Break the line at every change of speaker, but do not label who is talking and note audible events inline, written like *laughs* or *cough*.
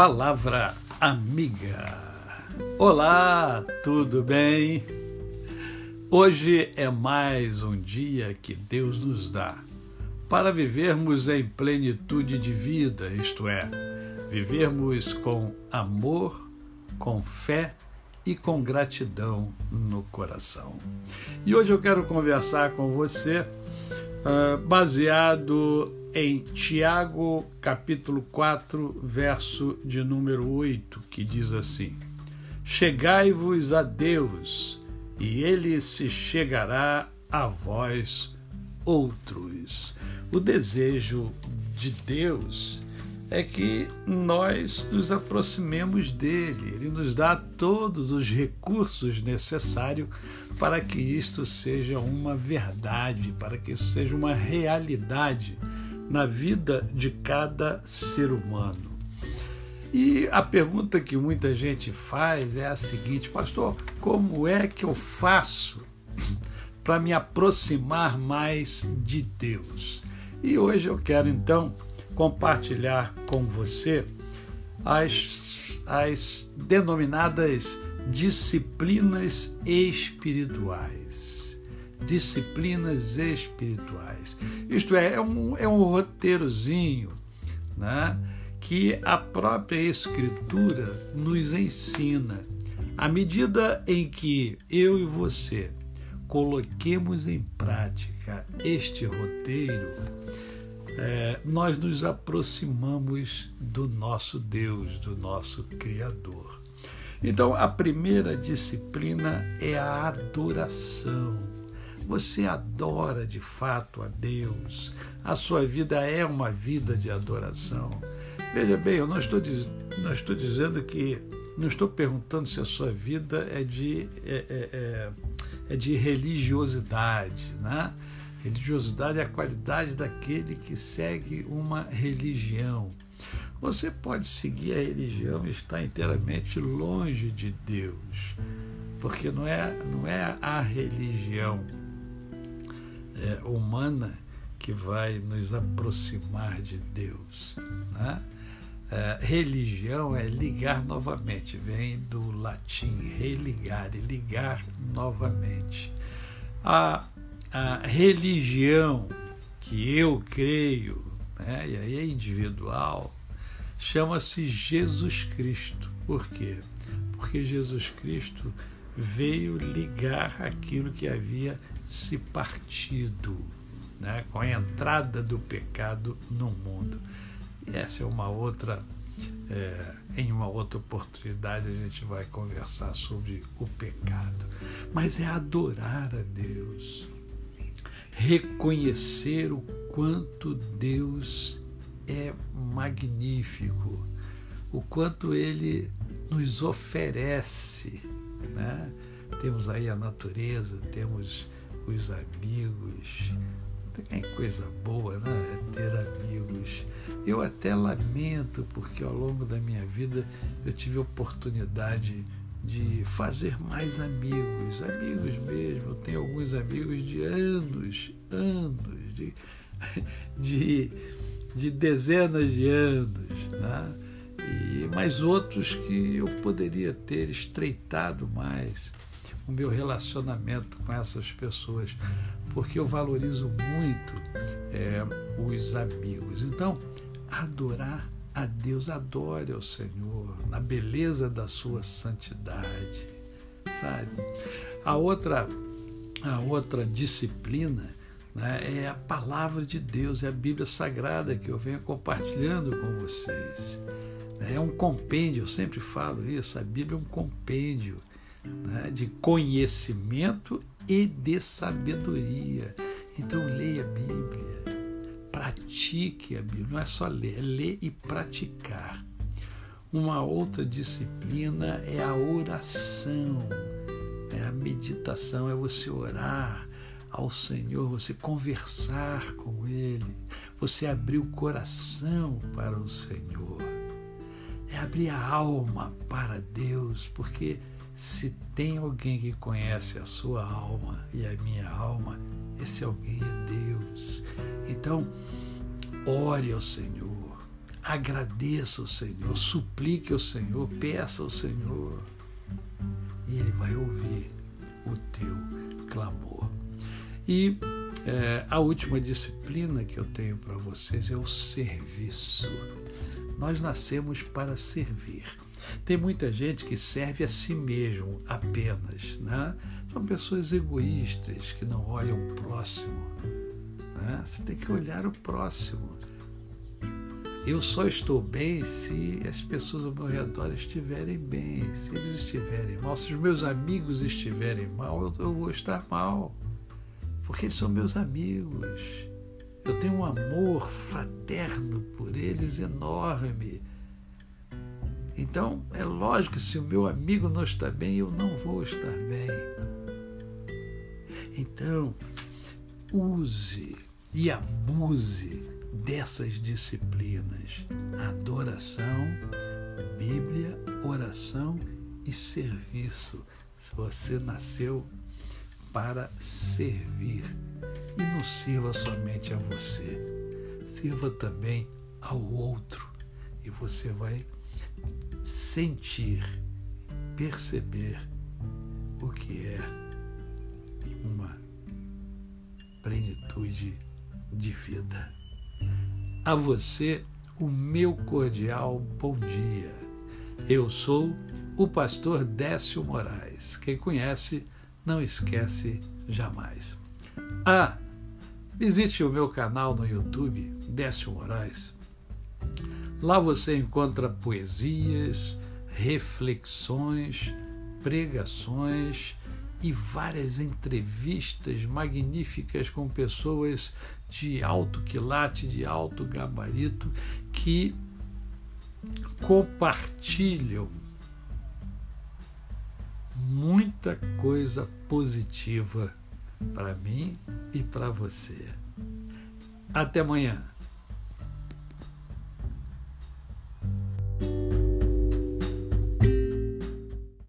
Palavra Amiga. Olá, tudo bem? Hoje é mais um dia que Deus nos dá para vivermos em plenitude de vida, isto é, vivermos com amor, com fé e com gratidão no coração. E hoje eu quero conversar com você uh, baseado em Tiago, capítulo 4, verso de número 8, que diz assim: Chegai-vos a Deus, e ele se chegará a vós outros. O desejo de Deus é que nós nos aproximemos dele. Ele nos dá todos os recursos necessários para que isto seja uma verdade, para que isso seja uma realidade na vida de cada ser humano. E a pergunta que muita gente faz é a seguinte: Pastor, como é que eu faço para me aproximar mais de Deus? E hoje eu quero então compartilhar com você as, as denominadas disciplinas espirituais disciplinas espirituais. Isto é, é um, é um roteirozinho né, que a própria Escritura nos ensina. À medida em que eu e você coloquemos em prática este roteiro, é, nós nos aproximamos do nosso Deus, do nosso Criador. Então, a primeira disciplina é a adoração você adora de fato a Deus, a sua vida é uma vida de adoração. Veja bem, eu não estou, não estou dizendo que, não estou perguntando se a sua vida é de, é, é, é, é de religiosidade, né? Religiosidade é a qualidade daquele que segue uma religião. Você pode seguir a religião e estar inteiramente longe de Deus, porque não é, não é a religião é, humana que vai nos aproximar de Deus. Né? É, religião é ligar novamente, vem do latim religar, e ligar novamente. A, a religião que eu creio, né, e aí é individual, chama-se Jesus Cristo. Por quê? Porque Jesus Cristo veio ligar aquilo que havia se partido, né, com a entrada do pecado no mundo. E essa é uma outra, é, em uma outra oportunidade a gente vai conversar sobre o pecado. Mas é adorar a Deus, reconhecer o quanto Deus é magnífico, o quanto Ele nos oferece. Né? Temos aí a natureza, temos os amigos. Tem coisa boa, né? É ter amigos. Eu até lamento porque ao longo da minha vida eu tive oportunidade de fazer mais amigos, amigos mesmo. Eu tenho alguns amigos de anos, anos, de, *laughs* de, de dezenas de anos, né? E, mas outros que eu poderia ter estreitado mais o meu relacionamento com essas pessoas, porque eu valorizo muito é, os amigos. Então, adorar a Deus, adore ao Senhor na beleza da sua santidade, sabe? A outra, a outra disciplina né, é a palavra de Deus, é a Bíblia Sagrada que eu venho compartilhando com vocês. É um compêndio, eu sempre falo isso, a Bíblia é um compêndio né, de conhecimento e de sabedoria. Então, leia a Bíblia, pratique a Bíblia, não é só ler, é ler e praticar. Uma outra disciplina é a oração, é a meditação, é você orar ao Senhor, você conversar com Ele, você abrir o coração para o Senhor, é abrir a alma para Deus, porque se tem alguém que conhece a sua alma e a minha alma, esse alguém é Deus. Então, ore ao Senhor, Agradeça ao Senhor, suplique ao Senhor, peça ao Senhor. E Ele vai ouvir o teu clamor. E é, a última disciplina que eu tenho para vocês é o serviço. Nós nascemos para servir. Tem muita gente que serve a si mesmo apenas, né? São pessoas egoístas que não olham o próximo. Né? Você tem que olhar o próximo. Eu só estou bem se as pessoas ao meu redor estiverem bem, se eles estiverem mal. Se os meus amigos estiverem mal, eu, eu vou estar mal, porque eles são meus amigos. Eu tenho um amor fraterno por eles enorme. Então, é lógico que se o meu amigo não está bem, eu não vou estar bem. Então, use e abuse dessas disciplinas: adoração, Bíblia, oração e serviço. Se você nasceu para servir, e não sirva somente a você, sirva também ao outro, e você vai sentir, perceber o que é uma plenitude de vida. A você, o meu cordial bom dia. Eu sou o pastor Décio Moraes. Quem conhece, não esquece jamais. Ah, visite o meu canal no YouTube, Décio Moraes. Lá você encontra poesias, reflexões, pregações e várias entrevistas magníficas com pessoas de alto quilate, de alto gabarito, que compartilham muita coisa positiva para mim e para você. Até amanhã.